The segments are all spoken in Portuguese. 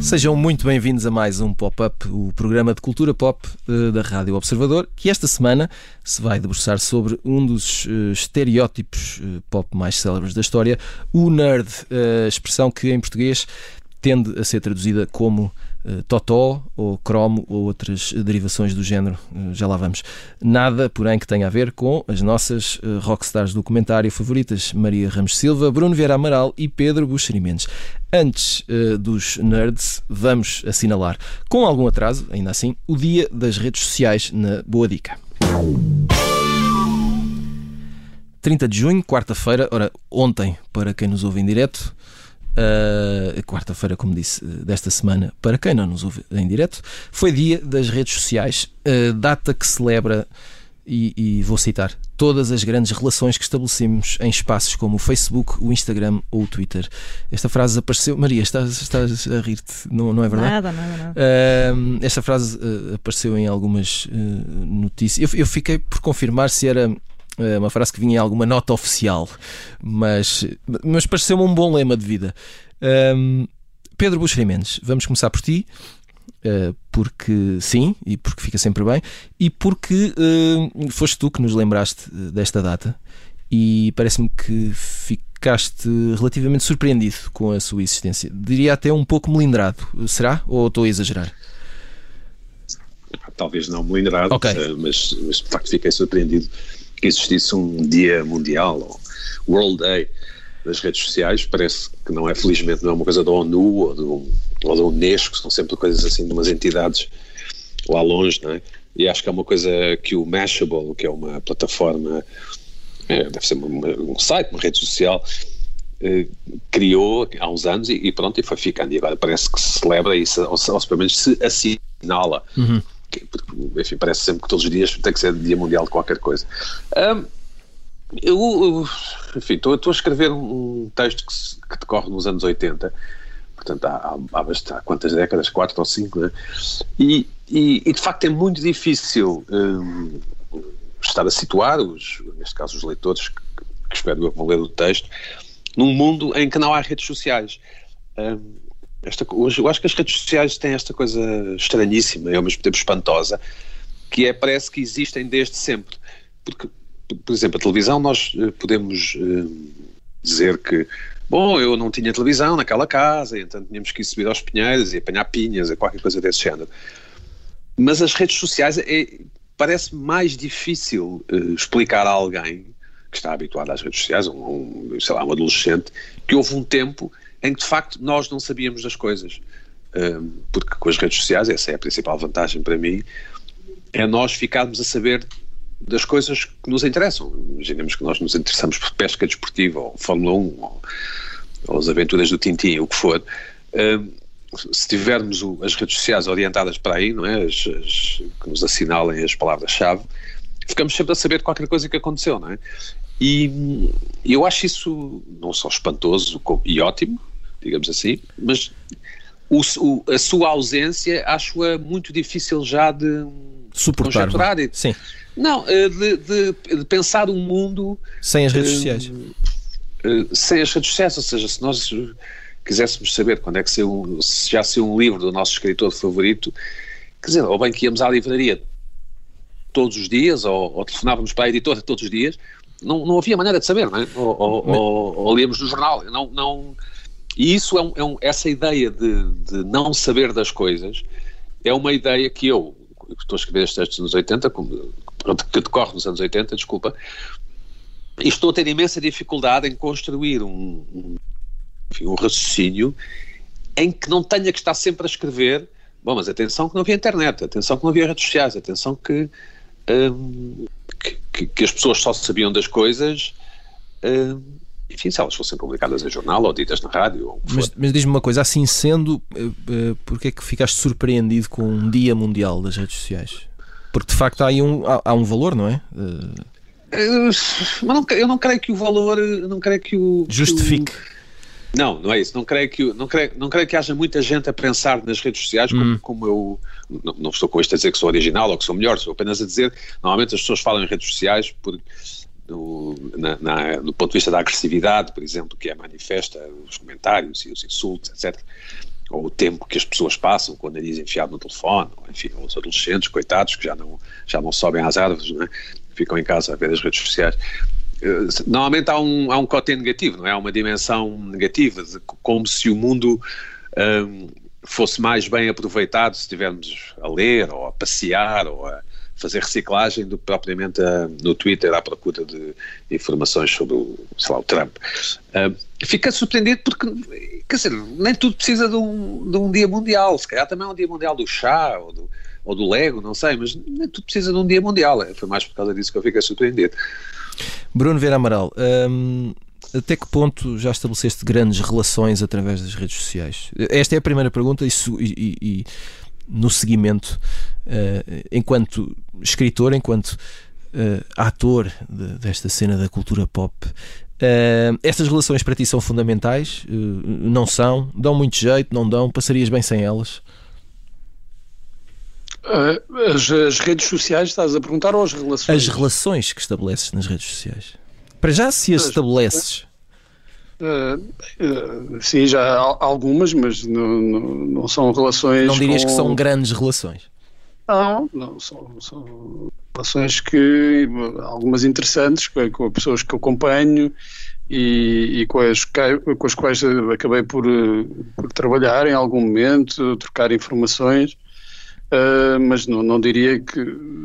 Sejam muito bem-vindos a mais um Pop-Up, o programa de cultura pop uh, da Rádio Observador, que esta semana se vai debruçar sobre um dos uh, estereótipos uh, pop mais célebres da história, o nerd, expressão que em português tende a ser traduzida como uh, totó ou cromo ou outras derivações do género, uh, já lá vamos. Nada, porém, que tenha a ver com as nossas uh, rockstars do comentário favoritas, Maria Ramos Silva, Bruno Vieira Amaral e Pedro Buxeri Mendes. Antes dos nerds, vamos assinalar, com algum atraso, ainda assim, o dia das redes sociais na Boa Dica. 30 de junho, quarta-feira, ora, ontem, para quem nos ouve em direto, Uh, quarta-feira, como disse, desta semana, para quem não nos ouve em direto, foi dia das redes sociais, uh, data que celebra, e, e, vou citar, todas as grandes relações que estabelecemos em espaços como o Facebook, o Instagram ou o Twitter. Esta frase apareceu. Maria, estás, estás a rir-te, não, não é verdade? Nada, nada, nada. Uh, esta frase apareceu em algumas notícias. Eu, eu fiquei por confirmar se era uma frase que vinha em alguma nota oficial, mas, mas pareceu-me um bom lema de vida. Um, Pedro Buxeri Mendes, vamos começar por ti, uh, porque sim, e porque fica sempre bem, e porque uh, foste tu que nos lembraste desta data, e parece-me que ficaste relativamente surpreendido com a sua existência. Diria até um pouco melindrado, será? Ou estou a exagerar? Talvez não melindrado, okay. Eh, mas, mas de facto fiquei surpreendido que existisse um dia mundial, ou World Day, das redes sociais, parece que não é, felizmente, não é uma coisa da ONU ou do, ou da Unesco, são sempre coisas assim de umas entidades lá longe, não é? E acho que é uma coisa que o Mashable, que é uma plataforma, é, deve ser uma, um site, uma rede social, eh, criou há uns anos e, e, pronto, e foi ficando. E agora parece que se celebra isso, ou, ou pelo menos se assinala. Uhum porque, enfim, parece sempre que todos os dias tem que ser Dia Mundial de qualquer coisa. Um, eu, enfim, estou, estou a escrever um texto que, que decorre nos anos 80, portanto, há, há, há, há quantas décadas? Quatro ou cinco, né? E, e, e, de facto é muito difícil um, estar a situar, os, neste caso os leitores que, que espero eu ler o texto, num mundo em que não há redes sociais. Um, esta, hoje, eu acho que as redes sociais têm esta coisa estranhíssima e ao mesmo tempo espantosa, que é, parece que existem desde sempre. Porque, por exemplo, a televisão, nós eh, podemos uh, dizer que, bom, eu não tinha televisão naquela casa, então tínhamos que ir subir aos pinheiros e apanhar pinhas, ou qualquer coisa desse género. Mas as redes sociais é, parece mais difícil uh, explicar a alguém que está habituado às redes sociais, um, um, sei lá, um adolescente, que houve um tempo em que de facto nós não sabíamos das coisas. Um, porque com as redes sociais, essa é a principal vantagem para mim, é nós ficarmos a saber das coisas que nos interessam. Imaginemos que nós nos interessamos por pesca desportiva, ou Fórmula 1, ou, ou as aventuras do Tintin, o que for. Um, se tivermos o, as redes sociais orientadas para aí, não é? As, as, que nos assinalem as palavras-chave, ficamos sempre a saber qualquer coisa que aconteceu, não é? E eu acho isso não só espantoso e ótimo, digamos assim, mas o, o, a sua ausência acho-a muito difícil já de suportar. Sim. Não, eh, de, de, de, pensar um mundo sem as redes uh, sociais. Uh, sem as redes sociais, ou seja, se nós quiséssemos saber quando é que saiu, se já saiu um livro do nosso escritor favorito, quer dizer, ou bem que íamos à livraria todos os dias, ou, ou telefonávamos para a editora todos os dias, não, não havia maneira de saber, não é? Ou, ou, ou, ou líamos no jornal, não, não, e isso é, um, é um, essa ideia de, de, não saber das coisas é uma ideia que eu, que estou a escrever estes textos nos 80, como, que decorre nos anos 80, desculpa, e estou a ter imensa dificuldade em construir um, um, enfim, um raciocínio em que não tenha que estar sempre a escrever bom, mas atenção que não havia internet, atenção que não havia redes sociais, atenção que, hum, que, que, as pessoas só sabiam das coisas hum, enfim, se elas fossem publicadas em jornal ou ditas na rádio. Ou mas, mas diz-me uma coisa, assim sendo, uh, porquê é que ficaste surpreendido com um Dia Mundial das redes sociais? Porque de facto há aí um, há, há um valor, não é? Uh... mas não, eu não creio que o valor, não creio que o... Justifique. Que o, Não, não é isso. Não creio que, não creio, não creio que haja muita gente a pensar nas redes sociais como, hum. como eu. Não, não, estou com isto a dizer que sou original ou que sou melhor, estou apenas a dizer. Normalmente as pessoas falam em redes sociais por, do, na, na, do ponto de vista da agressividade, por exemplo, que é manifesta, os comentários e os insultos, etc. Ou o tempo que as pessoas passam com o nariz enfiado no telefone, ou, enfim, os adolescentes, coitados, que já não, já não sobem às árvores, não é? ficam em casa a ver as redes sociais. Eh, normalmente há um, há um cote negativo, não é? Há uma dimensão negativa, de, como se o mundo um, fosse mais bem aproveitado se estivermos a ler ou a passear ou a fazer reciclagem do que propriamente a, no Twitter à procura de informações sobre o, lá, o Trump. Uh, fica surpreendido porque, quer dizer, nem tudo precisa de um, de um dia mundial, se calhar também é um dia mundial do chá ou do, ou do Lego, não sei, mas nem tudo precisa de um dia mundial, é, foi mais por causa disso que eu fiquei surpreendido. Bruno Vera Amaral, hum, até que ponto já estabeleceste grandes relações através das redes sociais? Esta é a primeira pergunta e, e, e no seguimento, uh, enquanto escritor, enquanto uh, ator de, desta cena da cultura pop, uh, estas relações para ti são fundamentais? não são? Dão muito jeito? Não dão? Passarias bem sem elas? As, as, redes sociais, estás a perguntar, ou as relações? As relações que estabeleces nas redes sociais. Para já, se as, estabeleces. Uh, uh, sim, já há algumas, mas não, não, não são relações. Não dirias com... que são grandes relações? Não, não são, são relações que algumas interessantes com, com pessoas que eu acompanho e, e com, as, com as quais acabei por, por trabalhar em algum momento, trocar informações. Uh, mas não, não diria que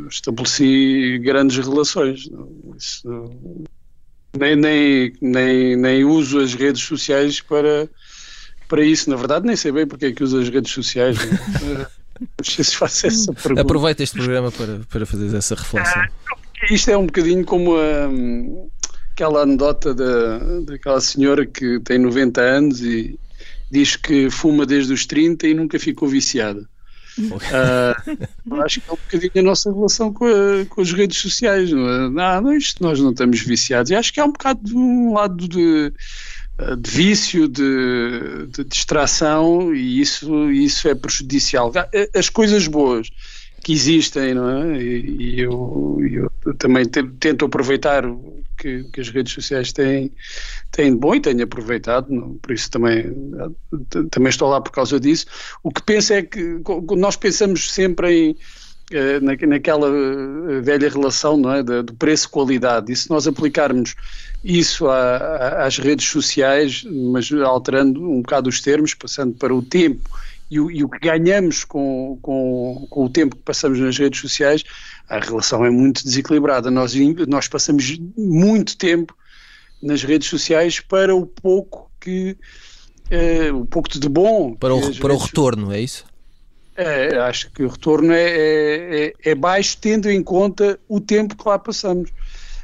estabeleci grandes relações. Isso, nem, nem, nem, nem uso as redes sociais para, para isso. Na verdade, nem sei bem porque é que uso as redes sociais. se essa pergunta. Aproveita este programa para, para fazer essa reflexão. Ah, isto é um bocadinho como a, aquela anedota da, daquela senhora que tem 90 anos e diz que fuma desde os 30 e nunca ficou viciada. Uh, acho que é um bocadinho a nossa relação com, a, com as redes sociais. Não, é? não, não, isto nós não estamos viciados. E acho que é um bocado de um lado de, de vício, de, de, distração, e isso, isso é prejudicial. As coisas boas que existem, não é? E, e eu, eu, também tento aproveitar o que, que, as redes sociais têm, têm de bom e tenho aproveitado, não? por isso também, também estou lá por causa disso. O que penso é que nós pensamos sempre em eh, naquela eh, velha relação não é, do preço-qualidade. E se nós aplicarmos isso às redes sociais, mas alterando um bocado os termos, passando para o tempo e o, e o que ganhamos com, com, com, o tempo que passamos nas redes sociais, a relação é muito desequilibrada. Nós, nós passamos muito tempo nas redes sociais para o pouco que é, o pouco de bom para o, para o retorno, é isso? É, acho que o retorno é, é, é, é baixo tendo em conta o tempo que lá passamos.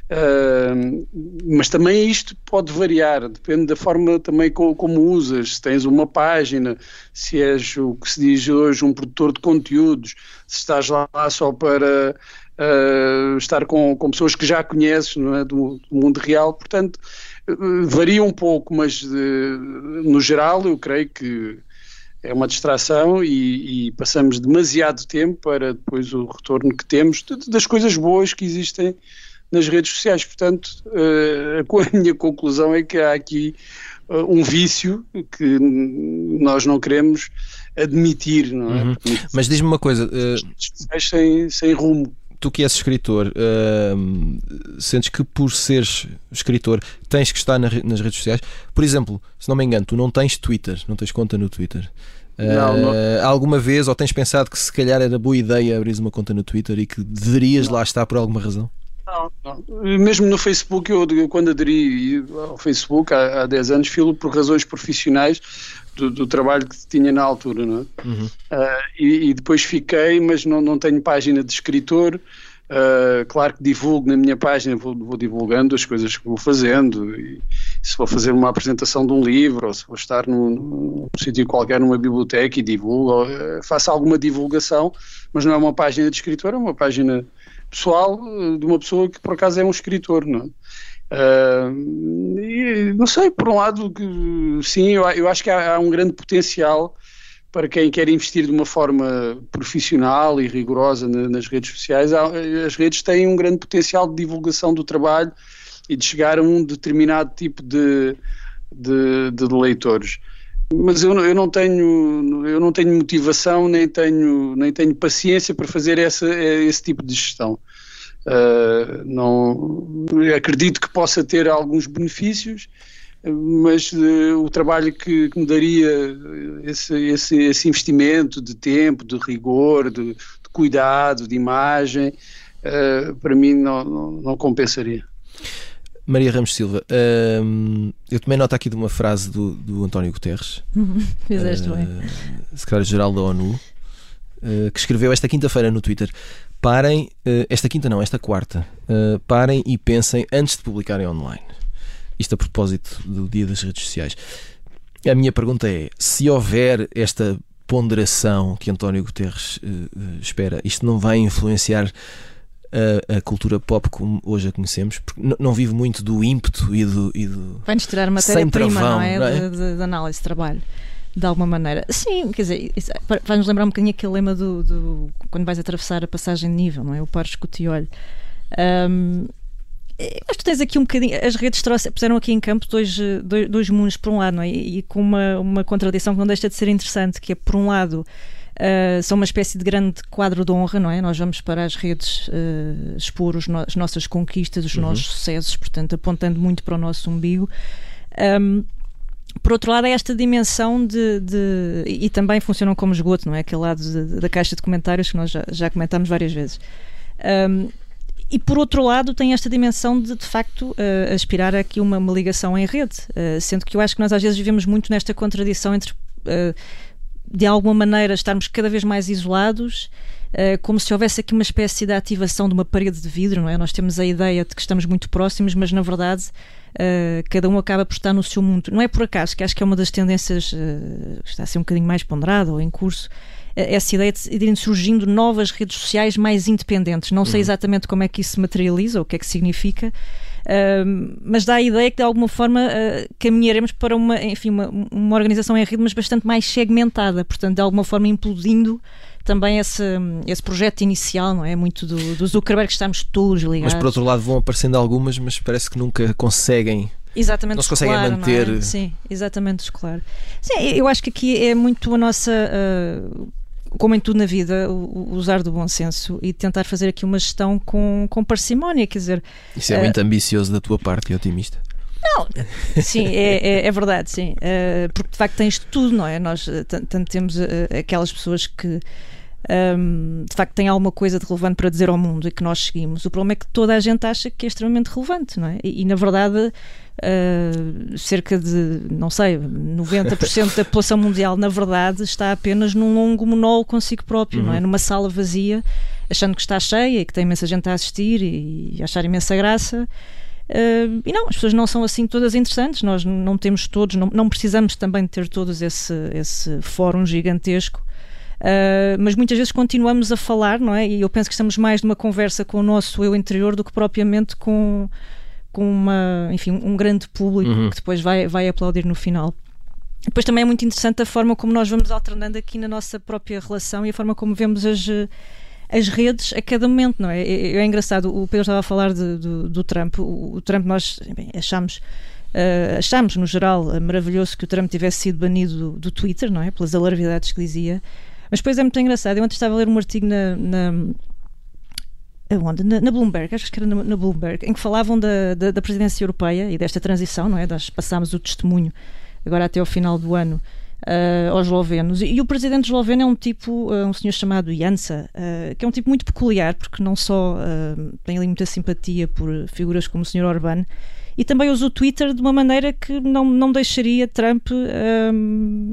Uh, mas também isto pode variar, depende da forma também como, como, usas. Se tens uma página, se és o que se diz hoje um produtor de conteúdos, se estás lá só para uh, estar com, com, pessoas que já conheces é, do, do, mundo real, portanto, uh, varia um pouco, mas no geral eu creio que é uma distração e, e, passamos demasiado tempo para depois o retorno que temos das coisas boas que existem nas redes sociais. Portanto, uh, a minha conclusão é que há aqui uh, um vício que nós não queremos admitir, não é? Uhum. Mas diz-me uma coisa. Uh, sem, sem rumo. Tu que és escritor, uh, sentes que por seres escritor tens que estar na, nas redes sociais? Por exemplo, se não me engano, tu não tens Twitter, não tens conta no Twitter. Não, não. Uh, alguma vez ou tens pensado que se calhar era boa ideia abrir uma conta no Twitter e que deverias não. lá estar por alguma razão? Não, não. Mesmo no Facebook, eu, eu quando aderi ao Facebook há, há 10 anos, filo por razões profissionais do, do, trabalho que tinha na altura, não é? Uhum. Uh, e, e, depois fiquei, mas não, não tenho página de escritor. Uh, claro que divulgo na minha página, vou, vou, divulgando as coisas que vou fazendo. E se vou fazer uma apresentação de um livro, ou se vou estar num, num sítio qualquer, numa biblioteca e divulgo, uh, faço alguma divulgação, mas não é uma página de escritor, é uma página pessoal eh, de uma pessoa que por acaso é um escritor, não é? Uh, e, não sei, por um lado, sim, eu, eu acho que há, há, um grande potencial para quem quer investir de uma forma profissional e rigorosa na, nas redes sociais. As redes têm um grande potencial de divulgação do trabalho e de chegar a um determinado tipo de, de, de leitores mas eu, eu, não tenho eu não tenho motivação nem tenho nem tenho paciência para fazer essa, esse tipo de gestão uh, não acredito que possa ter alguns benefícios mas uh, o trabalho que, que, me daria esse, esse, esse, investimento de tempo, de rigor, de, de cuidado, de imagem, uh, para mim não, não, não compensaria. Maria Ramos Silva, uh, eu tomei nota aqui de uma frase do, do António Guterres, Fizeste uh, bem. secretário-geral da ONU, uh, que escreveu esta quinta-feira no Twitter: Parem, uh, esta quinta não, esta quarta, parem e pensem antes de publicarem online. Isto a propósito do dia das redes sociais. A minha pergunta é: se houver esta ponderação que António Guterres espera, isto não vai influenciar a, a, cultura pop como hoje a conhecemos, porque não vive muito do ímpeto e do. E do Vai-nos tirar matéria-prima, não é? Não é? De, de, de, análise de trabalho. De alguma maneira. Sim, quer dizer, vai-nos lembrar um bocadinho aquele lema do, do, quando vais atravessar a passagem de nível, não é? O par escute-olho. Um, Acho que tens aqui um bocadinho. As redes trouxeram, puseram aqui em campo dois, dois, dois mundos, por um lado, não é? E, e com uma, uma contradição que não deixa de ser interessante, que é, por um lado, Uh, são uma espécie de grande quadro de honra, não é? Nós vamos para as redes uh, expor no as nossas conquistas, os uhum. nossos sucessos, portanto, apontando muito para o nosso umbigo. Um, por outro lado, é esta dimensão de, de, E também funcionam como esgoto, não é? Aquele lado de, da caixa de comentários que nós já, já comentámos várias vezes. Um, e por outro lado, tem esta dimensão de, de facto, uh, aspirar aqui uma, uma ligação em rede, uh, sendo que eu acho que nós às vezes vivemos muito nesta contradição entre uh, de alguma maneira estarmos cada vez mais isolados, como se houvesse aqui uma espécie de ativação de uma parede de vidro, não é? Nós temos a ideia de que estamos muito próximos, mas na verdade uh, cada um acaba por estar no seu mundo. Não é por acaso, que acho que é uma das tendências uh, está a ser um bocadinho mais ponderada ou em curso, essa ideia de irem surgindo novas redes sociais mais independentes. Não sei uhum. exatamente como é que isso se materializa, ou o que é que significa, Uh, mas dá a ideia que de alguma forma uh, caminharemos para uma, enfim, uma, uma organização em rede, mas bastante mais segmentada, portanto, de alguma forma implodindo também esse, esse projeto inicial, não é? Muito do, do Zuckerberg, estamos todos ligados. Mas por outro lado vão aparecendo algumas, mas parece que nunca conseguem. Exatamente, não se conseguem manter. É? Sim, exatamente escolar. Sim, eu acho que aqui é muito a nossa. Uh, como em tudo na vida, usar do bom senso e tentar fazer aqui uma gestão com, com parcimónia, quer dizer... Isso é muito uh, ambicioso da tua parte e otimista. Não, sim, é, é, é, verdade, sim. Uh, porque de facto tens tudo, não é? Nós tanto temos aquelas pessoas que um, de facto têm alguma coisa de relevante para dizer ao mundo e que nós seguimos. O problema é que toda a gente acha que é extremamente relevante, não é? E, e na verdade Uh, cerca de, não sei, 90% da população mundial, na verdade, está apenas num longo monólogo consigo próprio, uhum. não é? Uhum. Numa sala vazia, achando que está cheia e que tem imensa gente a assistir e, e achar imensa graça. Uh, e não, as pessoas não são assim todas interessantes, nós não temos todos, não, não precisamos também de ter todos esse, esse fórum gigantesco. Uh, mas muitas vezes continuamos a falar, não é? E eu penso que estamos mais numa conversa com o nosso eu interior do que propriamente com, com uma, enfim, um grande público uhum. que depois vai, vai aplaudir no final. Depois também é muito interessante a forma como nós vamos alternando aqui na nossa própria relação e a forma como vemos as, as redes a cada momento, não é? É, é engraçado, o Pedro estava a falar de, do, do Trump. O, o, Trump, nós bem, achamos. Uh, achamos, no geral, maravilhoso que o Trump tivesse sido banido do, do Twitter, não é? Pelas alarvidades que dizia. Mas depois é muito engraçado. Eu antes estava a ler um artigo na, na Aonde? Na, na, Bloomberg, acho que era na, na Bloomberg, em que falavam da, da, da, presidência europeia e desta transição, não é? Nós passámos o testemunho agora até ao final do ano uh, aos eslovenos. E, e, o presidente esloveno é um tipo, uh, um senhor chamado Jansa, uh, que é um tipo muito peculiar, porque não só tem ali muita simpatia por figuras como o senhor Orbán, e também usa o Twitter de uma maneira que não, não deixaria Trump,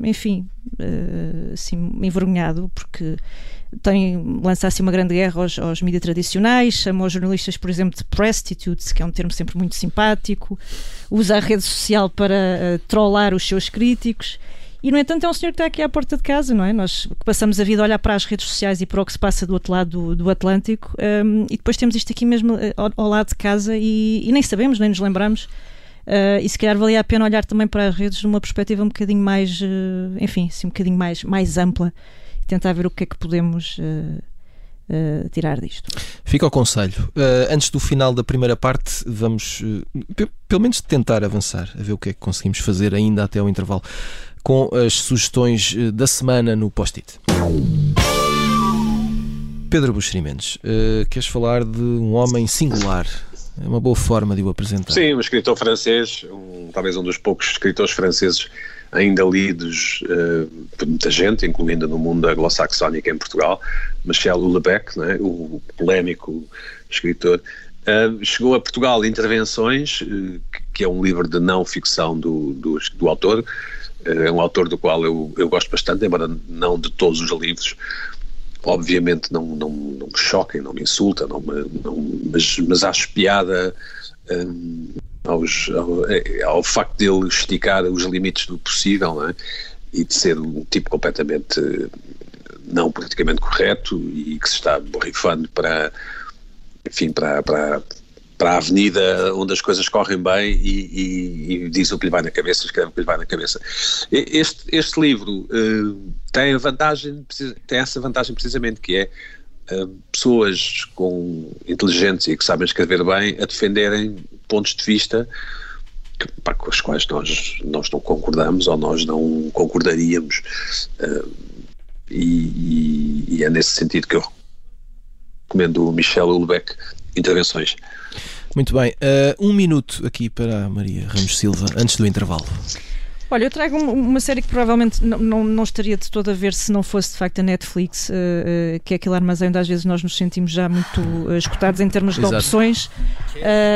enfim, assim, envergonhado, porque tem lançasse uma grande guerra aos, aos mídias tradicionais, chama os jornalistas, por exemplo, de prostitutes, que é um termo sempre muito simpático, usa a rede social para uh, trollar os seus críticos E, no entanto, é um senhor que está aqui à porta de casa, não é? Nós passamos a vida a olhar para as redes sociais e para o que se passa do outro lado do, do Atlântico um, e depois temos isto aqui mesmo eh, ao, ao lado de casa e, e, nem sabemos, nem nos lembramos. Uh, e se calhar valia a pena olhar também para as redes de uma perspectiva um bocadinho mais, uh, enfim, assim, um bocadinho mais, mais ampla e tentar ver o que é que podemos. Uh, Uh, tirar disto. Fica o conselho. Uh, antes do final da primeira parte, vamos uh, pelo menos tentar avançar, a ver o que é que conseguimos fazer ainda até ao intervalo com as sugestões eh, da semana no post-it. Pedro Buxerimentos, uh, queres falar de um homem singular? É uma boa forma de o apresentar. Sim, um escritor francês, um, talvez um dos poucos escritores franceses ainda lidos uh, por muita gente, incluindo no mundo anglo-saxónico em Portugal, Michel Houellebecq, né, o polémico escritor, uh, chegou a Portugal Intervenções, uh, que é um livro de não ficção do, do, do autor, é um autor do qual eu, eu gosto bastante, embora não de todos os livros. Obviamente não, não, não me choquem, não me insulta, não não, mas, mas acho piada um, aos, ao, é, ao, facto dele esticar os limites do possível é? e de ser um tipo completamente não politicamente correto e que se está borrifando para, enfim, para, para, para a avenida onde as coisas correm bem e, e, e diz o que lhe vai na cabeça, escreve o que lhe vai na cabeça. Este, este livro uh, tem a vantagem, tem essa vantagem precisamente que é uh, pessoas com inteligência e que sabem escrever bem a defenderem pontos de vista que, pá, com os quais nós, nós não concordamos ou nós não concordaríamos. Uh, e, e, é nesse sentido que eu recomendo o Michel Houellebecq Intervenções. Muito bem, uh, um minuto aqui para a Maria Ramos Silva, antes do intervalo. Olha, eu trago uma série que provavelmente não, não, não, estaria de todo a ver se não fosse de facto a Netflix, uh, uh, que é aquele armazém onde às vezes nós nos sentimos já muito uh, escutados em termos de opções,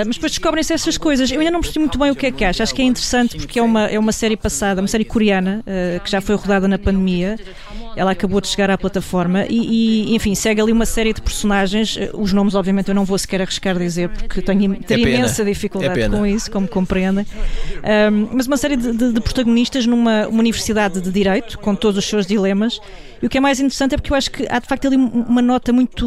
mas depois descobrem-se essas coisas. Eu ainda não percebi muito bem o que é que acho. Acho que é interessante porque é uma, é uma série passada, uma série coreana, que já foi rodada na pandemia. Ela acabou de chegar à plataforma e, e, enfim, segue ali uma série de personagens. Os nomes, obviamente, eu não vou sequer arriscar dizer porque tenho, teria é imensa dificuldade é com isso, como compreendem. Um, mas uma série de, de, de protagonistas protagonistas numa universidade de Direito, com todos os seus dilemas. E o que é mais interessante é porque eu acho que há de facto ali uma nota muito,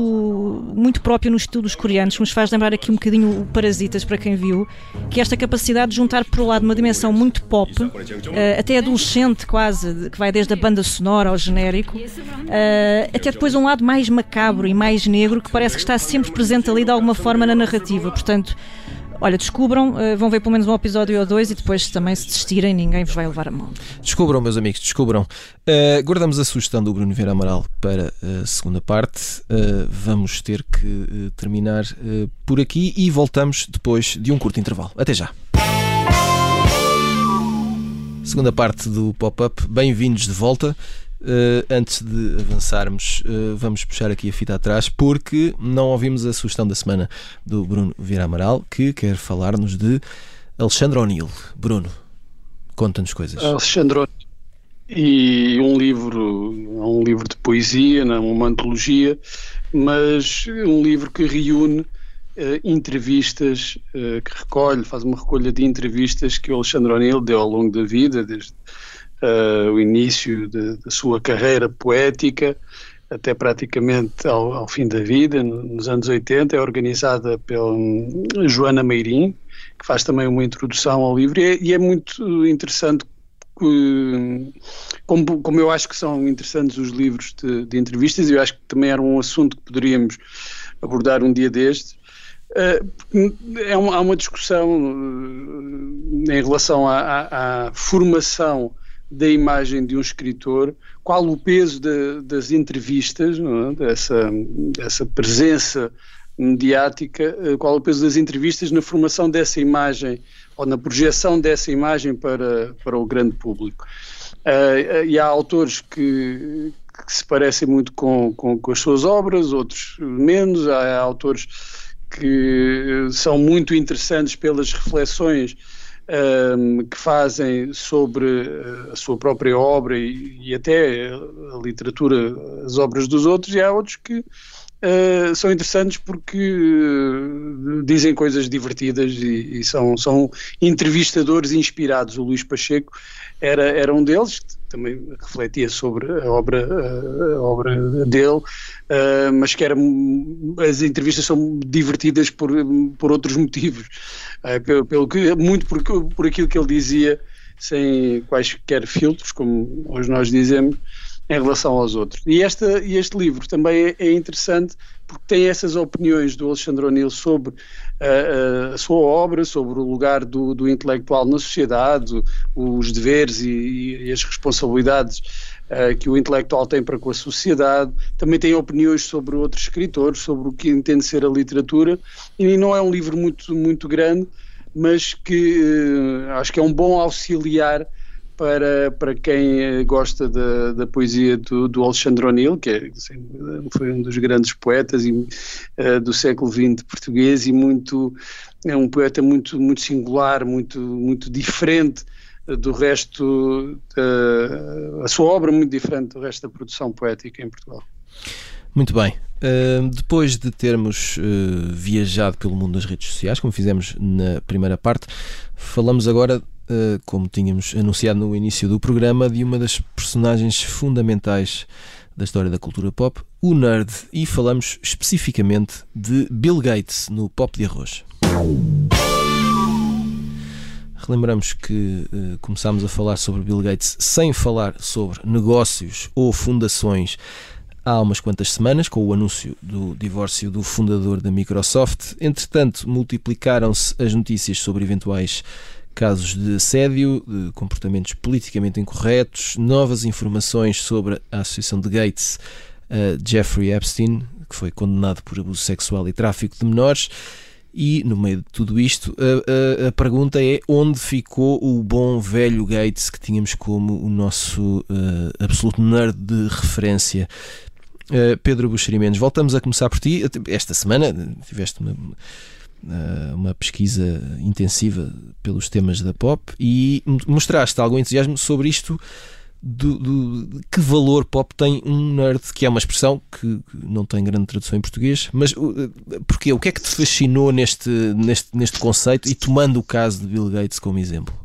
muito própria nos estudos coreanos, que nos faz lembrar aqui um bocadinho o Parasitas, para quem viu, que é esta capacidade de juntar, por um lado, uma dimensão muito pop, uh, até adolescente quase, que vai desde a banda sonora ao genérico, uh, até depois um lado mais macabro e mais negro, que parece que está sempre presente ali de alguma forma na narrativa. Portanto, Olha, descubram, uh, vão ver pelo menos um episódio ou dois e depois também se desistirem, ninguém vos vai levar a mão. Descubram, meus amigos, descubram. Uh, guardamos a sugestão do Bruno Vieira Amaral para a segunda parte. Uh, vamos ter que terminar por aqui e voltamos depois de um curto intervalo. Até já. Segunda parte do pop-up. Bem-vindos de volta. Uh, antes de avançarmos, uh, vamos puxar aqui a fita atrás porque não ouvimos a sugestão da semana do Bruno Vieira Amaral que quer falar-nos de Alexandre O'Neill. Bruno, conta-nos coisas. Alexandre e um livro, um livro de poesia, não, uma antologia, mas um livro que reúne uh, entrevistas, que recolhe, faz uma recolha de entrevistas que o Alexandre O'Neill deu ao longo da vida, desde uh, o início da sua carreira poética, até praticamente ao, ao, fim da vida, nos anos 80, é organizada pela hum, Joana Meirim, que faz também uma introdução ao livro, e é, e é muito interessante como, como, eu acho que são interessantes os livros de, de entrevistas, e eu acho que também era um assunto que poderíamos abordar um dia destes, uh, é uma, há uma discussão uh, em relação à, à, à formação da imagem de um escritor, qual o peso de, das entrevistas, é? dessa, dessa presença mediática, eh, qual o peso das entrevistas na formação dessa imagem ou na projeção dessa imagem para, para o grande público. Uh, e há autores que, que se parecem muito com, com, com, as suas obras, outros menos. Há, há autores que são muito interessantes pelas reflexões um, que fazem sobre eh, a sua própria obra e, e, até a literatura, as obras dos outros, e há outros que uh, são interessantes porque uh, dizem coisas divertidas e, e, são, são entrevistadores inspirados. O Luís Pacheco era, era um deles, também refletia sobre a obra, a obra dele, uh, mas que era, as entrevistas são divertidas por, por outros motivos, pelo, pelo, que, muito por, por aquilo que ele dizia, sem quaisquer filtros, como hoje nós dizemos, em relação aos outros. E, esta, e este livro também é, é interessante porque tem essas opiniões do Alexandre O'Neill sobre uh, a sua obra, sobre o lugar do, do intelectual na sociedade, os deveres e, e as responsabilidades uh, que o intelectual tem para com a sociedade. Também tem opiniões sobre outros escritores, sobre o que entende ser a literatura. E não é um livro muito, muito grande, mas que uh, acho que é um bom auxiliar para, para quem eh, gosta da, da poesia do, do Alexandre O'Neill, que é, foi um dos grandes poetas e, uh, do século XX português e muito é um poeta muito muito singular, muito muito diferente do resto da, a sua obra muito diferente do resto da produção poética em Portugal. Muito bem. Uh, depois de termos uh, viajado pelo mundo das redes sociais, como fizemos na primeira parte, falamos agora eh, como tínhamos anunciado no início do programa, de uma das personagens fundamentais da história da cultura pop, o nerd, e falamos especificamente de Bill Gates no Pop de Arroz. Relembramos que uh, começámos a falar sobre Bill Gates sem falar sobre negócios ou fundações há umas quantas semanas, com o anúncio do divórcio do fundador da Microsoft. Entretanto, multiplicaram-se as notícias sobre eventuais casos de assédio, de comportamentos politicamente incorretos, novas informações sobre a associação de Gates a Jeffrey Epstein, que foi condenado por abuso sexual e tráfico de menores. E no meio de tudo isto, a, a, a, pergunta é onde ficou o bom velho Gates que tínhamos como o nosso uh, absoluto nerd de referência. Uh, Pedro Buxerimentos, voltamos a começar por ti. Esta semana tiveste uma, uma pesquisa intensiva pelos temas da pop e mostraste algum entusiasmo sobre isto. Do, do, que valor pop tem um nerd, que é uma expressão que não tem grande tradução em português, mas uh, porquê? O que é que te fascinou neste, neste, neste conceito e tomando o caso de Bill Gates como exemplo?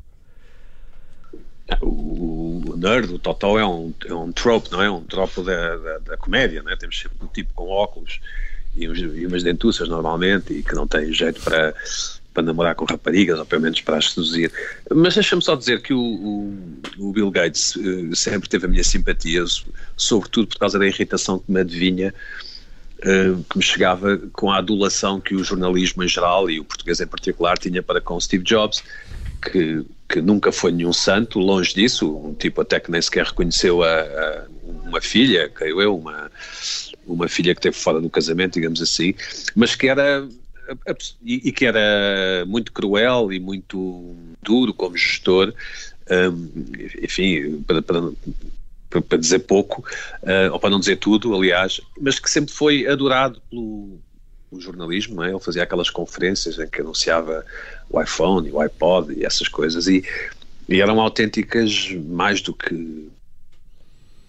O nerd, o Totó é um, é um trope, não é? Um trope da, da, da comédia, não é? Temos sempre um tipo com óculos e, uns, e umas dentuças normalmente e que não têm jeito para, para namorar com raparigas, ou pelo menos para as seduzir. Mas deixa-me só dizer que o, o, o Bill Gates uh, sempre teve a minha simpatia, sobretudo por causa da irritação que me adivinha, uh, que me chegava com a adulação que o jornalismo em geral e o português em particular tinha para com Steve Jobs, que, que nunca foi nenhum santo, longe disso, um tipo até que nem sequer reconheceu a, a uma filha, creio eu, uma uma filha que teve fora do casamento, digamos assim, mas que era e, que era muito cruel e muito duro como gestor, um, enfim, para, para, para, dizer pouco, uh, ou para não dizer tudo, aliás, mas que sempre foi adorado pelo, pelo jornalismo, é? ele fazia aquelas conferências em que anunciava o iPhone o iPod e essas coisas, e, e eram autênticas mais do que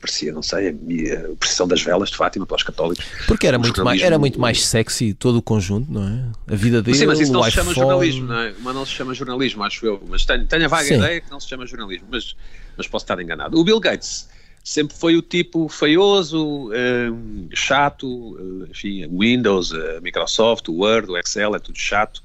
parecia, não sei, a, a procissão das velas de Fátima para os católicos. Porque era muito, mais, era muito mais sexy todo o conjunto, não é? A vida dele, Sim, mas isso não se chama jornalismo, não é? Mas não se chama jornalismo, acho eu. Mas tenho, tenho a vaga Sim. ideia que não se chama jornalismo, mas, mas posso estar enganado. O Bill Gates sempre foi o tipo feioso, um, chato, hum, enfim, Windows, Microsoft, o Word, o Excel, é tudo chato,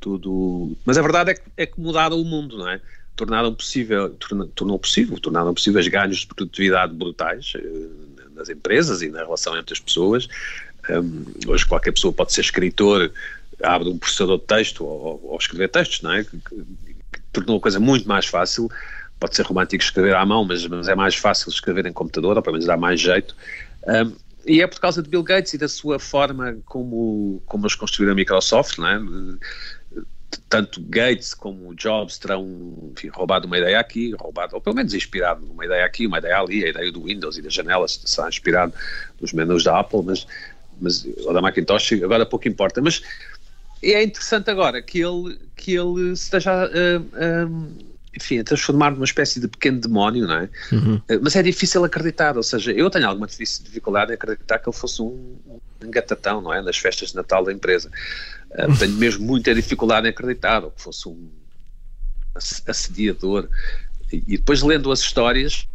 tudo... Mas a verdade é que, é que mudaram o mundo, não é? Tornaram possível, tornou, tornou possível, tornaram possíveis ganhos de produtividade brutais uh, nas empresas e na relação entre as pessoas. Um, hoje qualquer pessoa pode ser escritor, abre um processador de texto ou, ou escrever textos, não é? Que, que, que, tornou a coisa muito mais fácil. Pode ser romântico escrever à mão, mas, mas é mais fácil escrever em computador, ou pelo menos dá mais jeito. Um, e é por causa de Bill Gates e da sua forma como, como eles construíram a Microsoft, não é? Tanto Gates como Jobs terão enfim, roubado uma ideia aqui, roubado, ou pelo menos inspirado numa ideia aqui, uma ideia ali, a ideia do Windows e das janelas será inspirado nos menus da Apple, mas, mas ou da Macintosh, agora pouco importa. Mas é interessante agora que ele, que ele esteja a, a, enfim, a transformar numa espécie de pequeno demónio, não é? Uhum. Mas é difícil acreditar, ou seja, eu tenho alguma dificuldade em acreditar que ele fosse um engatatão, não é? Nas festas de Natal da empresa. Uh, tenho mesmo muita dificuldade em acreditar, ou que fosse um assediador. E, e depois lendo as histórias,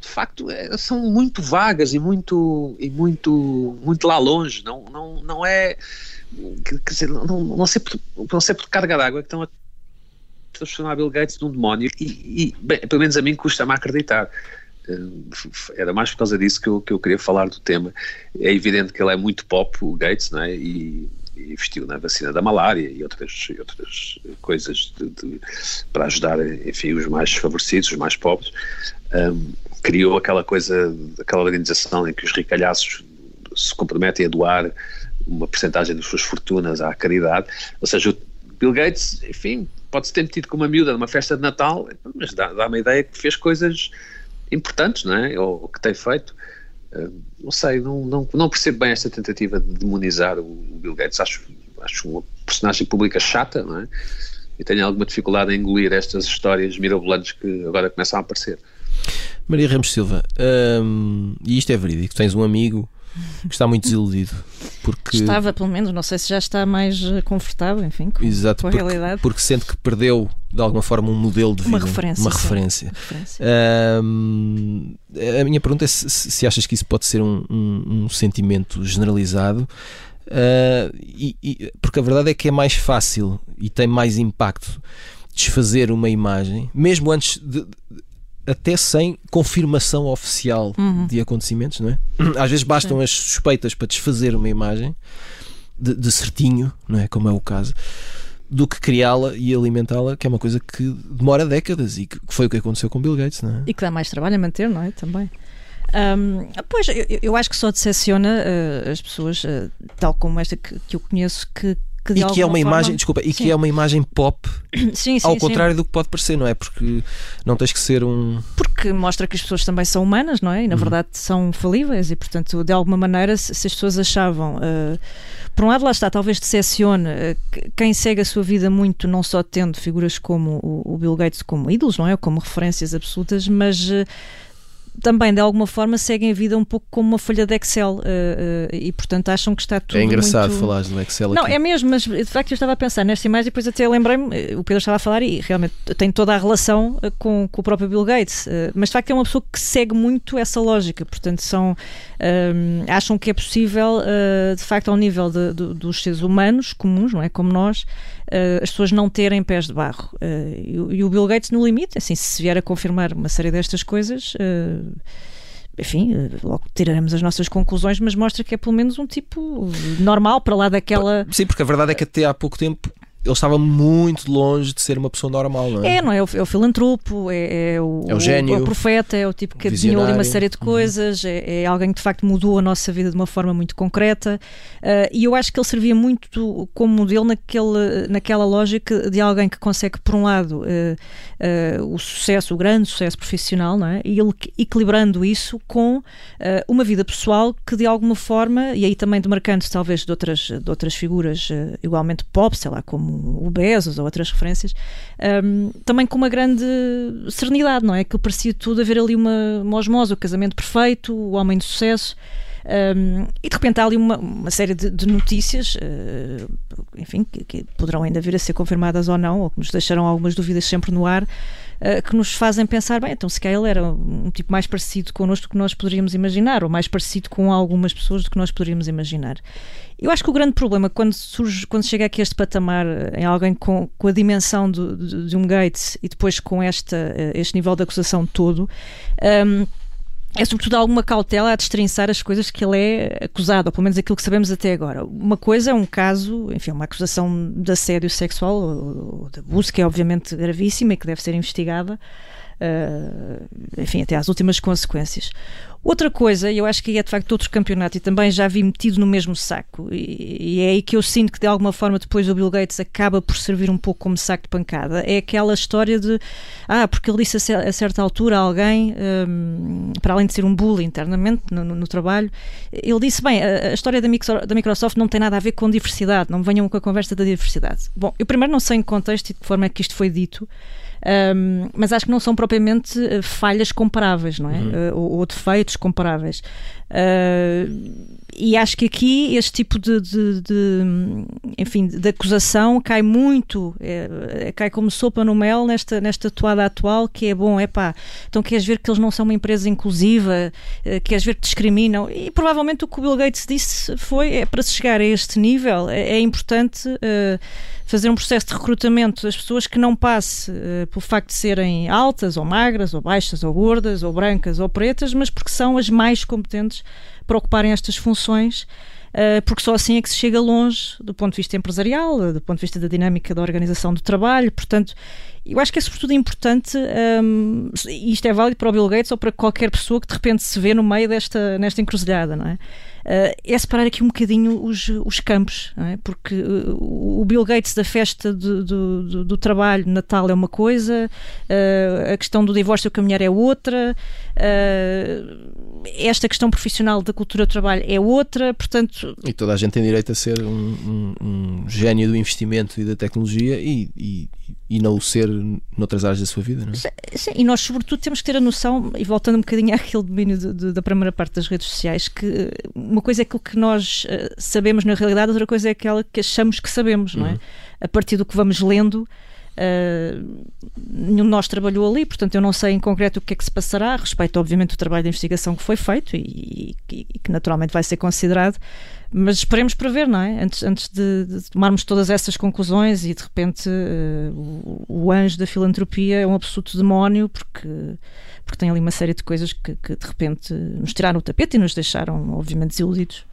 de facto é, são muito vagas e muito e muito muito lá longe. Não não não é quer dizer não, não sei por, não sei por carga d'água que estão a transformar Bill Gates num demónio. E, e bem, pelo menos a mim custa-me acreditar. eh, era mais por causa disso que eu, que eu queria falar do tema. É evidente que ele é muito pop o Gates não é? E, e investiu na vacina da malária e outras, e outras coisas de, de, para ajudar, enfim, os mais favorecidos, os mais pobres. Um, criou aquela coisa, aquela organização em que os ricalhaços se comprometem a doar uma porcentagem das suas fortunas à caridade, ou seja, o Bill Gates, enfim, pode-se ter metido com uma miúda numa festa de Natal, mas dá, dá uma ideia que fez coisas importantes, não é? Ou, que tem feito. Uh, não sei, não, não, não, percebo bem esta tentativa de demonizar o, o Bill Gates. Acho, acho uma personagem pública chata, não é? E tenho alguma dificuldade em engolir estas histórias mirabolantes que agora começam a aparecer. Maria Ramos Silva, hum, e isto é verídico, tens um amigo que está muito desiludido. Porque... Estava, pelo menos, não sei se já está mais eh, confortável, enfim, com, Exato, com a porque, realidade. Porque sente que perdeu, de alguma forma, um modelo de vida. Uma referência. Uma referência. referência. A minha pergunta é se, se, achas que isso pode ser um, um, um sentimento generalizado. Uh, e, e, porque a verdade é que é mais fácil e tem mais impacto desfazer uma imagem, mesmo antes de, até sem confirmação oficial uhum. de acontecimentos, não é? Às vezes bastam Sim. as suspeitas para desfazer uma imagem de, de, certinho, não é? Como é o caso, do que criá-la e alimentá-la, que é uma coisa que demora décadas e que foi o que aconteceu com Bill Gates, não é? E que dá mais trabalho a manter, não é? Também. Um, pois, eu, eu, acho que só decepciona uh, as pessoas, uh, tal como esta que, que eu conheço, que que e que é uma forma... imagem, desculpa, e sim. que é uma imagem pop sim, sim, ao contrário do que pode parecer, não é? Porque não tens que ser um. Porque mostra que as pessoas também são humanas, não é? E na uhum. verdade são falíveis e, portanto, de alguma maneira, se, as pessoas achavam. Uh, por um lado, lá está, talvez decepcione uh, quem segue a sua vida muito, não só tendo figuras como o, o Bill Gates como ídolos, não é? Como referências absolutas, mas. Uh, também de alguma forma seguem a vida um pouco como uma folha de Excel uh, uh, e portanto acham que está tudo. É engraçado muito... falar do Excel Não, aqui. é mesmo, mas de facto eu estava a pensar nesta imagem e depois até lembrei-me, eh, o Pedro estava a falar e realmente tem toda a relação com, com o próprio Bill Gates, uh, mas de facto é uma pessoa que segue muito essa lógica, portanto são acham que é possível de facto ao nível de, de, dos seres humanos comuns, não é como nós, as pessoas não terem pés de barro e, e, o Bill Gates no limite, assim se vier a confirmar uma série destas coisas enfim, logo tiraremos as nossas conclusões, mas mostra que é pelo menos um tipo normal para lá daquela. Sim, porque a verdade é que até há pouco tempo ele estava muito longe de ser uma pessoa normal, não é? É, não é? O, é o filantropo, é, é, o, é o gênio, o, o profeta, é o tipo que adivinhou ali uma série de uhum. coisas, uhum. é, é, alguém que de facto mudou a nossa vida de uma forma muito concreta. Uh, e eu acho que ele servia muito como modelo naquele, naquela lógica de alguém que consegue, por um lado, uh, uh, o sucesso, o grande sucesso profissional, não é? E ele equilibrando isso com uma vida pessoal que de alguma forma, e aí também demarcando talvez de outras, de outras figuras igualmente pop, sei lá, como o Bezos ou outras referências, um, também com uma grande serenidade, não é? Que parecia tudo haver ali uma, uma osmose, o casamento perfeito, o homem de sucesso. Um, e de repente há ali uma, uma série de, de notícias, uh, enfim, que, que, poderão ainda vir a ser confirmadas ou não, ou que nos deixarão algumas dúvidas sempre no ar, que nos fazem pensar, bem, então se calhar ele era um, tipo mais parecido connosco do que nós poderíamos imaginar, ou mais parecido com algumas pessoas do que nós poderíamos imaginar. Eu acho que o grande problema quando surge, quando chega aqui este patamar eh, em alguém com, com a dimensão de, de, de um Gates e depois com esta, eh, este nível de acusação todo, um, é sobretudo alguma cautela a destrinçar as coisas que ele é acusado, ou pelo menos aquilo que sabemos até agora. Uma coisa é um caso, enfim, uma acusação de assédio sexual ou de abuso, que é obviamente gravíssima e que deve ser investigada. Uh, enfim, até às últimas consequências. Outra coisa, eu acho que é de facto outro campeonato e também já vi metido no mesmo saco, e, e, é aí que eu sinto que de alguma forma depois o Bill Gates acaba por servir um pouco como saco de pancada. É aquela história de, ah, porque ele disse a, certa altura a alguém, um, para além de ser um bully internamente no, no, no trabalho, ele disse: bem, a, a história da, da, Microsoft não tem nada a ver com diversidade, não venham com a conversa da diversidade. Bom, eu primeiro não sei em que contexto e de que forma é que isto foi dito. Um, mas acho que não são propriamente uh, falhas comparáveis, não é? Uhum. Uh, ou, ou, defeitos comparáveis. Uh, e acho que aqui este tipo de, de, de enfim, de acusação cai muito, é, cai como sopa no mel nesta, nesta toada atual, que é bom, é pá, então queres ver que eles não são uma empresa inclusiva, queres ver que discriminam, e provavelmente o que o Bill Gates disse foi, é para se chegar a este nível, é, é importante uh, fazer um processo de recrutamento das pessoas que não passe pelo facto de serem altas ou magras, ou baixas, ou gordas, ou brancas, ou pretas, mas porque são as mais competentes para ocuparem estas funções uh, porque só assim é que se chega longe do ponto de vista empresarial, do ponto de vista da dinâmica da organização do trabalho. Portanto, eu acho que é sobretudo importante, um, e isto é válido para o Bill Gates ou para qualquer pessoa que de repente se vê no meio desta nesta encruzilhada, não é? Uh, é separar aqui um bocadinho os, os campos, é? porque uh, o Bill Gates da festa do, do, do, trabalho, Natal é uma coisa, uh, a questão do divórcio mulher é outra, esta questão profissional da cultura do trabalho é outra, portanto... E toda a gente tem direito a ser um, um, um gênio do investimento e da tecnologia e, e, e não o ser noutras áreas da sua vida, não é? Sim, e nós sobretudo temos que ter a noção, e voltando um bocadinho àquele domínio de, de, da primeira parte das redes sociais, que uma coisa é aquilo que nós uh, sabemos na realidade, outra coisa é aquela que achamos que sabemos, não é? Uhum. A partir do que vamos lendo, Uh, nenhum de nós trabalhou ali, portanto eu não sei em concreto o que é que se passará, respeito obviamente o trabalho de investigação que foi feito e, e, e que naturalmente vai ser considerado, mas esperemos para ver, não é? Antes, antes de, de tomarmos todas essas conclusões e de repente uh, o, o, anjo da filantropia é um absoluto demónio porque, porque tem ali uma série de coisas que, que de repente nos tiraram o tapete e nos deixaram obviamente desiludidos.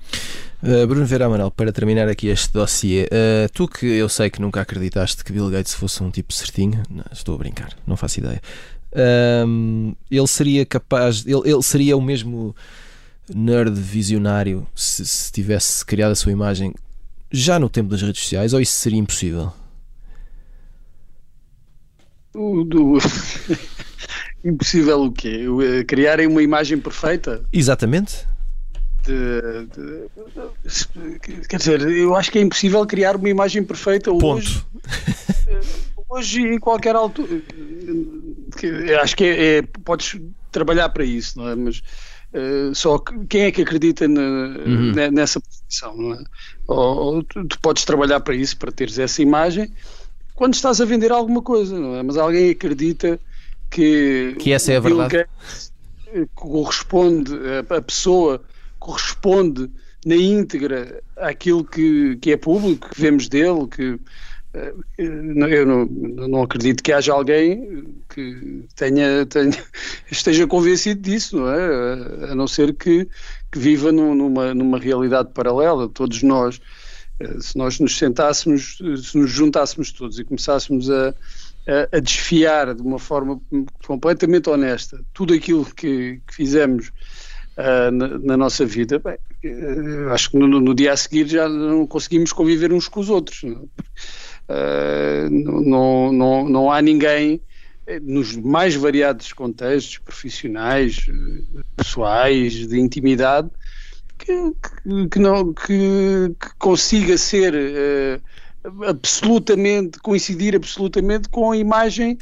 Uh, Bruno Vera Amaral, para terminar aqui este dossiê, uh, tu que eu sei que nunca acreditaste que Bill Gates fosse um tipo certinho, não, estou a brincar, não faço ideia. Uh, ele seria capaz, ele, ele seria o mesmo nerd visionário se, se tivesse criado a sua imagem já no tempo das redes sociais ou isso seria impossível? O, do... impossível o quê? Eh, criarem uma imagem perfeita? Exatamente. De, de, quer dizer, eu acho que é impossível criar uma imagem perfeita Ponto. hoje. Eh, hoje, em qualquer altura. Acho que é, é, podes trabalhar para isso, não é? Mas Uh, só que quem é que acredita na, uhum. nessa posição? É? Ou, ou tu, tu, podes trabalhar para isso, para teres essa imagem, quando estás a vender alguma coisa, não é? Mas alguém acredita que, que essa é a verdade. corresponde, a, a pessoa corresponde na íntegra àquilo que, que é público, que vemos dele, que eh, eu não, não, acredito que haja alguém que tenha, tenha, esteja convencido disso, não é? A não ser que, que viva numa, numa realidade paralela. Todos nós, eh, se nós nos sentássemos, se nos juntássemos todos e começássemos a, a, desfiar de uma forma completamente honesta tudo aquilo que, que fizemos uh, na, na, nossa vida, bem, acho que no, no, dia a seguir já não conseguimos conviver uns com os outros. Não? Uh, não, não, não há ninguém eh, nos mais variados contextos profissionais, eh, pessoais, de intimidade, que, que, que não, que, que, consiga ser uh, absolutamente, coincidir absolutamente com a imagem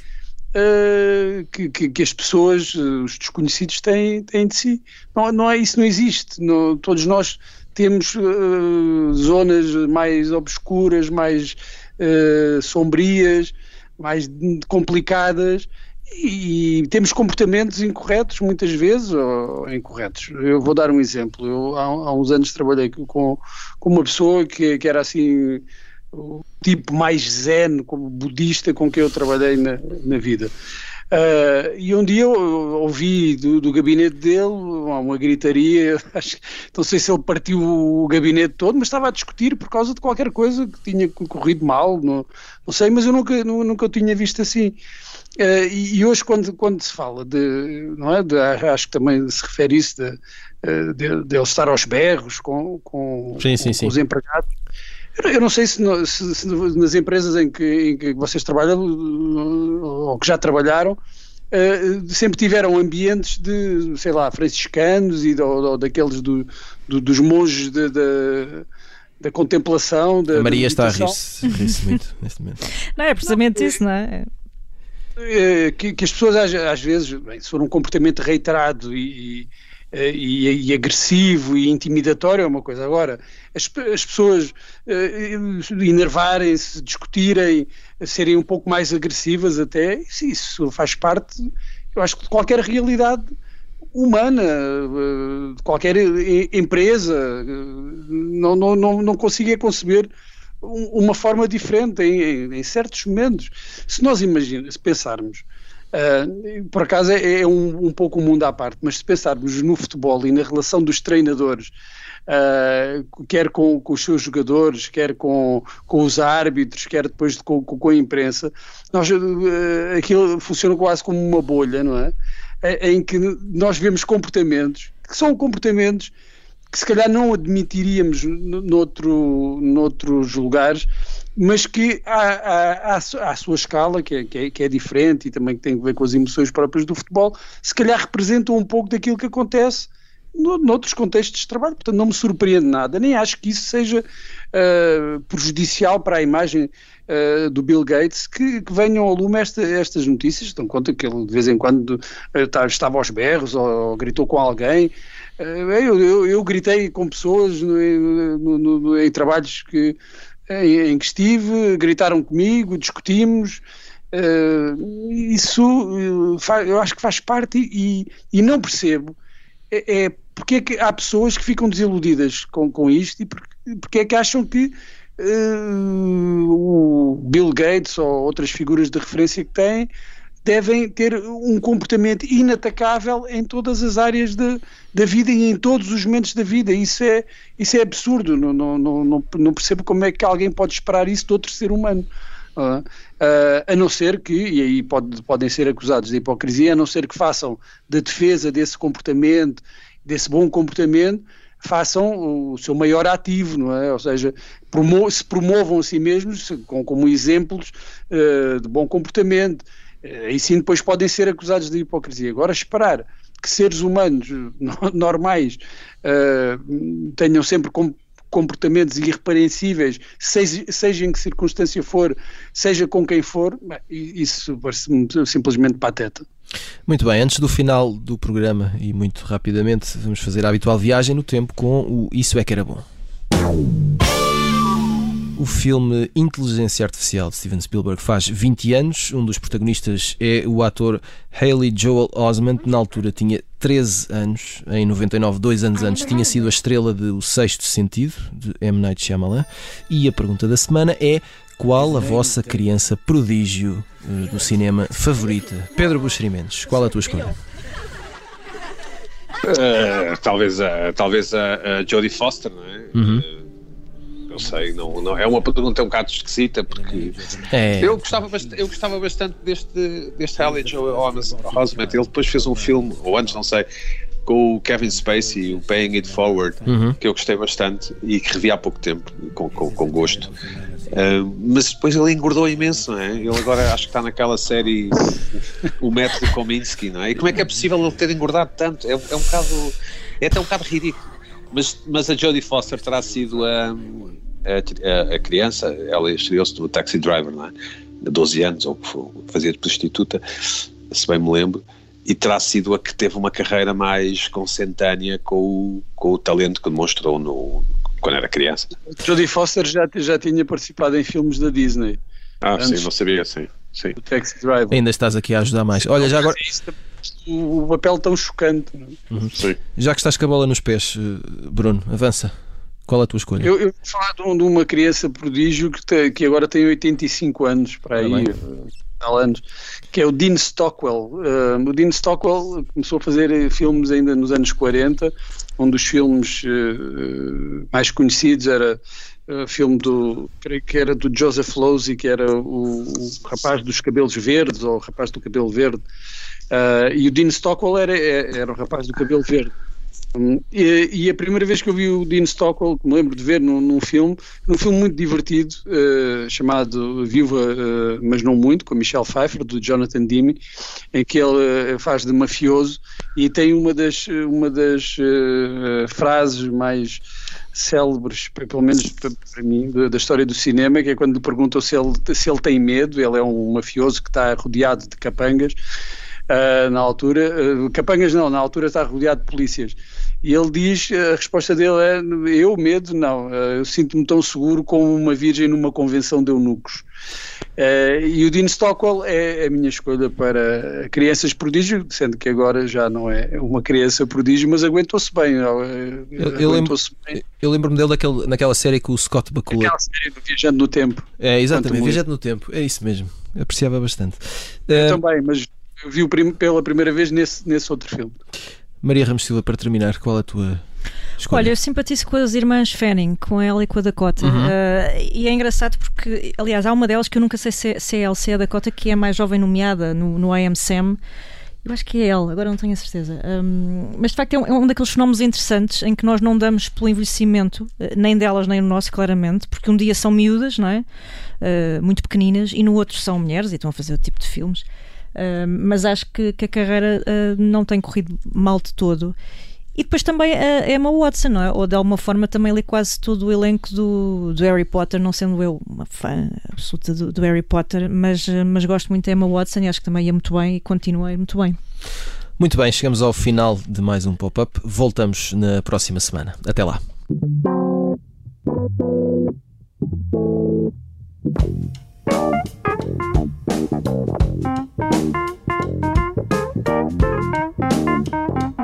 uh, que, que, as pessoas, os desconhecidos, têm, têm de si. Não, não é isso, não existe. Não, todos nós temos uh, zonas mais obscuras, mais uh, sombrias, mais complicadas e, temos comportamentos incorretos muitas vezes ou incorretos. Eu vou dar um exemplo. Eu há, há uns anos trabalhei com, com uma pessoa que, que era assim o tipo mais zen, como budista com quem eu trabalhei na, na vida. Uh, e um dia eu ouvi do, do gabinete dele uma gritaria, acho, não sei se ele partiu o gabinete todo, mas estava a discutir por causa de qualquer coisa que tinha corrido mal, não, não sei, mas eu nunca, nunca o tinha visto assim. Uh, e, e, hoje quando, quando se fala de, não é, de, acho que também se refere isso de, ah, de, de ele estar aos berros com, com, sim, sim, com sim. os empregados, eu não sei se, se, se, nas empresas em que, em que vocês trabalham ou que já trabalharam uh, sempre tiveram ambientes de, sei lá, franciscanos e ou, daqueles do, do, dos monges de, de da contemplação. Da, a Maria está a rir-se rir muito neste momento. Não, é precisamente não, isso, não é? eh, que, que, as pessoas às, às vezes, bem, se for um comportamento reiterado e, e, e, e, agressivo e intimidatório é uma coisa. Agora, as, as pessoas uh, enervarem-se, discutirem, serem um pouco mais agressivas até, isso, isso faz parte, eu acho que de qualquer realidade humana, de qualquer empresa, não, não, não, não consigo conceber uma forma diferente em, em, certos momentos. Se nós imaginamos, se pensarmos, uh, por acaso é, é um, um, pouco um mundo à parte, mas se pensarmos no futebol e na relação dos treinadores, uh, quer com, com, os seus jogadores, quer com, com os árbitros, quer depois de, com, com, a imprensa, nós, uh, aquilo funciona quase como uma bolha, não é? Em que nós vemos comportamentos que são comportamentos que se calhar não admitiríamos noutro, noutros lugares, mas que à, sua escala, que é, que, é, que é diferente e também que tem a ver com as emoções próprias do futebol, se calhar representam um pouco daquilo que acontece no, noutros contextos de trabalho. Portanto, não me surpreende nada, nem acho que isso seja uh, prejudicial para a imagem uh, do Bill Gates que, que venham ao lume esta, estas notícias. Dão conta que ele de vez em quando uh, estava aos berros ou, ou gritou com alguém. Eu, eu, eu, gritei com pessoas no, no, no, em trabalhos que, em, em, que estive, gritaram comigo, discutimos. Uh, isso uh, eu acho que faz parte e, e não percebo é, é, porque é que há pessoas que ficam desiludidas com, com isto e porque, porque é que acham que uh, o Bill Gates ou outras figuras de referência que têm devem ter um comportamento inatacável em todas as áreas de, da vida e em todos os momentos da vida. Isso é, isso é absurdo. Não, não, não, não percebo como é que alguém pode esperar isso de outro ser humano. Uh, a não ser que, e aí pode, podem ser acusados de hipocrisia, a não ser que façam da defesa desse comportamento, desse bom comportamento, façam o seu maior ativo, não é? Ou seja, promo se promovam a si mesmos com, como exemplos uh, de bom comportamento, Aí sim depois podem ser acusados de hipocrisia. Agora esperar que seres humanos normais uh, tenham sempre comportamentos irrepreensíveis, seja, seja, em que circunstância for, seja com quem for, isso parece-me simplesmente pateta. Muito bem, antes do final do programa e muito rapidamente, vamos fazer a habitual viagem no tempo com o Isso é que era bom. O filme Inteligência Artificial de Steven Spielberg faz 20 anos. Um dos protagonistas é o ator Haley Joel Osment. Na altura tinha 13 anos. Em 99, dois anos antes, tinha sido a estrela de O Sexto Sentido, de M. Night Shyamalan. E a pergunta da semana é qual a vossa criança prodígio eh, do cinema favorita? Pedro Buxerimentos, qual a tua escolha? Uh, talvez a, talvez a, a Jodie Foster, não é? Uhum. Não sei, não, não, é uma pergunta um bocado esquisita porque é. eu, gostava bastante, eu gostava bastante deste, deste Joel Osment. Ele depois fez um filme, ou antes, não sei, com o Kevin Spacey, o Paying It Forward, uhum. que eu gostei bastante e que revi há pouco tempo, com, com, com gosto. Uh, mas depois ele engordou imenso, não é? Ele agora acho que está naquela série O Método Kominsky, não é? E como é que é possível ele ter engordado tanto? É, é um bocado. É até um bocado ridículo. Mas, mas a Jodie Foster terá sido a, a, a criança, ela estreou-se do Taxi Driver, não é? 12 anos, ou que fazia de prostituta, se bem me lembro, e terá sido a que teve uma carreira mais consentânea com o, com o talento que demonstrou no, quando era criança. Jodie Foster já, já tinha participado em filmes da Disney. Ah, sim, não sabia, sim. sim. O Taxi Driver. Ainda estás aqui a ajudar mais. Olha, já agora o papel tão chocante. É? Uhum. Já que estás com a bola nos pés, eh, Bruno, avança. Qual é a tua escolha? Eu, eu vou falar de, um, de, uma criança prodígio que, te, que agora tem 85 anos, para aí, eh, anos, que é o Dean Stockwell. Uh, o Dean Stockwell começou a fazer filmes ainda nos anos 40. Um dos filmes uh, mais conhecidos era o filme do, creio que era do Joseph Losey, que era o, o rapaz dos cabelos verdes, ou o rapaz do cabelo verde. Uh, e o Dean Stockwell era, era o rapaz do cabelo verde. Um, e, e, a primeira vez que eu vi o Dean Stockwell, que me lembro de ver num, num filme, num filme muito divertido, uh, chamado Viúva, uh, mas não muito, com Michelle Pfeiffer, do Jonathan Demme, em que ele uh, faz de mafioso e tem uma das, uma das frases mais célebres, pelo menos para mim, da história do cinema, que é quando lhe perguntam se ele, se ele tem medo, ele é um mafioso que está rodeado de capangas, uh, na altura, uh, capangas não, na altura está rodeado de polícias. E ele diz, a resposta dele é, eu medo não, eu sinto-me tão seguro como uma virgem numa convenção de eunucos. E o Dean Stockwell é a minha escolha para crianças prodígio, sendo que agora já não é uma criança prodígio, mas aguentou-se bem. Eu, eu, lembro, eu lembro-me dele daquele, naquela série com o Scott Bakula. Aquela série do Viajando no Tempo. É, exatamente, Viajando no Tempo, é isso mesmo. Apreciava bastante. Eu uh, também, mas vi-o prim, pela primeira vez nesse, nesse outro filme. Maria Ramos Silva, para terminar, qual é a tua Escolha. Olha, eu simpatizo com as irmãs Fanning, com ela e com a Dakota. Uhum. Uh, e é engraçado porque, aliás, há uma delas que eu nunca sei se, se é ela, se é a Dakota, que é a mais jovem nomeada no, no I Am Sam. Eu acho que é ela, agora não tenho a certeza. Um, mas de facto é um, é um, daqueles fenómenos interessantes em que nós não damos pelo envelhecimento, eh, nem delas nem no nosso, claramente, porque um dia são miúdas, não é? Uh, muito pequeninas, e no outro são mulheres e estão a fazer outro tipo de filmes. Mas acho que, que a carreira uh, não tem corrido mal de todo. E depois também a Emma Watson, não é? Ou de alguma forma também lê quase todo o elenco do, do Harry Potter, não sendo eu uma fã absoluta do, do, Harry Potter, mas, mas gosto muito da Emma Watson e acho que também ia muito bem e continua a ir muito bem. Muito bem, chegamos ao final de mais um pop-up. Voltamos na próxima semana. Até lá. Thank you.